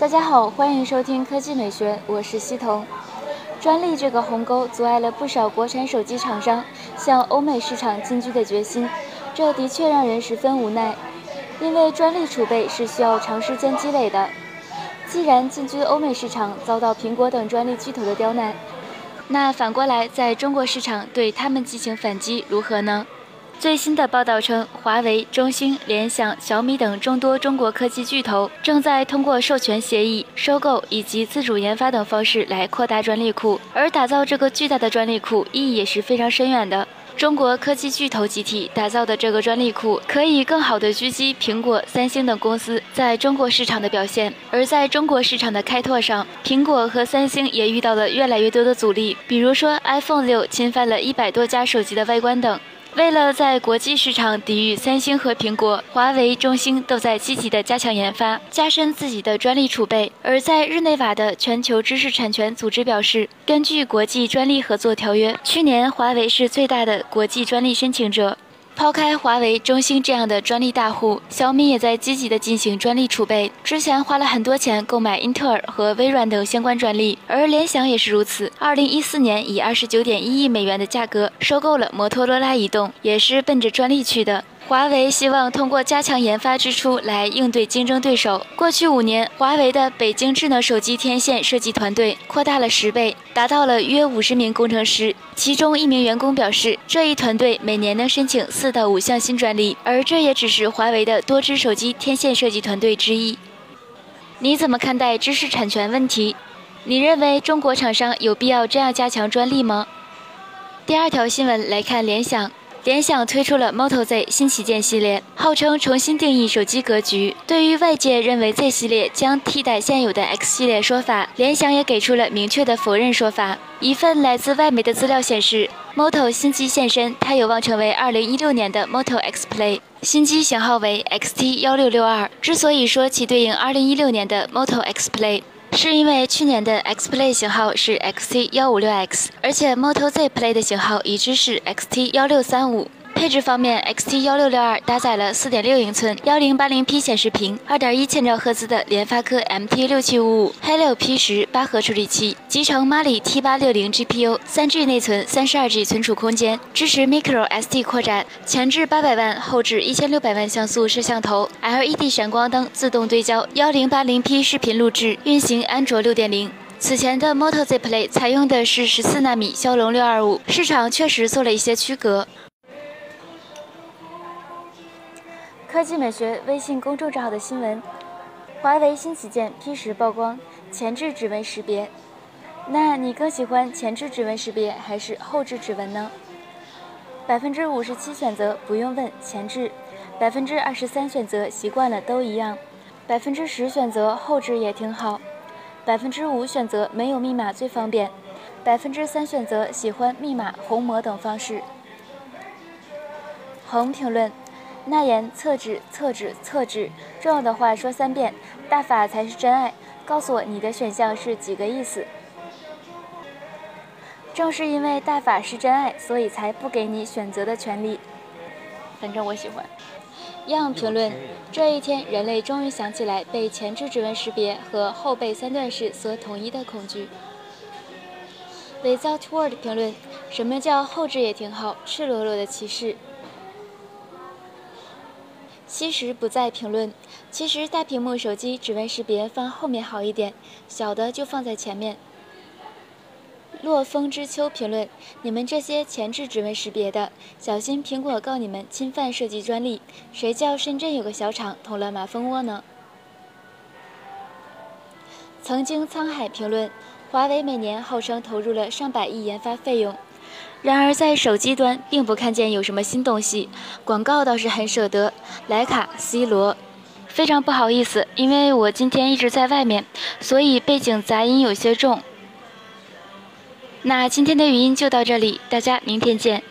大家好，欢迎收听科技美学，我是西彤。专利这个鸿沟阻碍了不少国产手机厂商向欧美市场进军的决心，这的确让人十分无奈。因为专利储备是需要长时间积累的。既然进军欧美市场遭到苹果等专利巨头的刁难，那反过来在中国市场对他们进行反击如何呢？最新的报道称，华为、中兴、联想、小米等众多中国科技巨头正在通过授权协议、收购以及自主研发等方式来扩大专利库，而打造这个巨大的专利库意义也是非常深远的。中国科技巨头集体打造的这个专利库，可以更好地狙击苹果、三星等公司在中国市场的表现。而在中国市场的开拓上，苹果和三星也遇到了越来越多的阻力，比如说 iPhone 六侵犯了一百多家手机的外观等。为了在国际市场抵御三星和苹果，华为、中兴都在积极的加强研发，加深自己的专利储备。而在日内瓦的全球知识产权组织表示，根据国际专利合作条约，去年华为是最大的国际专利申请者。抛开华为、中兴这样的专利大户，小米也在积极的进行专利储备。之前花了很多钱购买英特尔和微软等相关专利，而联想也是如此。二零一四年以二十九点一亿美元的价格收购了摩托罗拉移动，也是奔着专利去的。华为希望通过加强研发支出来应对竞争对手。过去五年，华为的北京智能手机天线设计团队扩大了十倍，达到了约五十名工程师。其中一名员工表示，这一团队每年能申请四到五项新专利，而这也只是华为的多支手机天线设计团队之一。你怎么看待知识产权问题？你认为中国厂商有必要这样加强专利吗？第二条新闻来看，联想。联想推出了 Moto Z 新旗舰系列，号称重新定义手机格局。对于外界认为 Z 系列将替代现有的 X 系列说法，联想也给出了明确的否认说法。一份来自外媒的资料显示，Moto 新机现身，它有望成为2016年的 Moto X Play。新机型号为 XT 幺六六二。之所以说其对应2016年的 Moto X Play。是因为去年的 X Play 型号是 XT 幺五六 X，而且 Moto Z Play 的型号已知是 XT 幺六三五。配置方面，XT 幺六六二搭载了四点六英寸幺零八零 P 显示屏，二点一千兆赫兹的联发科 MT 六七五五黑六 P 十八核处理器，集成 Mali T 八六零 GPU，三 G 内存，三十二 G 存储空间，支持 Micro SD 扩展，前置八百万，后置一千六百万像素摄像头，LED 闪光灯，自动对焦，幺零八零 P 视频录制，运行安卓六点零。此前的 Moto Z Play 采用的是十四纳米骁龙六二五，市场确实做了一些区隔。科技美学微信公众账号的新闻：华为新旗舰 P 十曝光，前置指纹识别。那你更喜欢前置指纹识别还是后置指纹呢？百分之五十七选择不用问前置，百分之二十三选择习惯了都一样，百分之十选择后置也挺好，百分之五选择没有密码最方便，百分之三选择喜欢密码虹膜等方式。横评论。那言厕纸，厕纸，厕纸，重要的话说三遍。大法才是真爱，告诉我你的选项是几个意思？正是因为大法是真爱，所以才不给你选择的权利。反正我喜欢。样评论：这一天，人类终于想起来被前置指纹识别和后背三段式所统一的恐惧。Without word 评论：什么叫后置也挺好？赤裸裸的歧视。其实不在评论。其实大屏幕手机指纹识别放后面好一点，小的就放在前面。落风之秋评论：你们这些前置指纹识别的，小心苹果告你们侵犯设计专利。谁叫深圳有个小厂捅了马蜂窝呢？曾经沧海评论：华为每年号称投入了上百亿研发费用。然而，在手机端并不看见有什么新东西，广告倒是很舍得。莱卡、C 罗，非常不好意思，因为我今天一直在外面，所以背景杂音有些重。那今天的语音就到这里，大家明天见。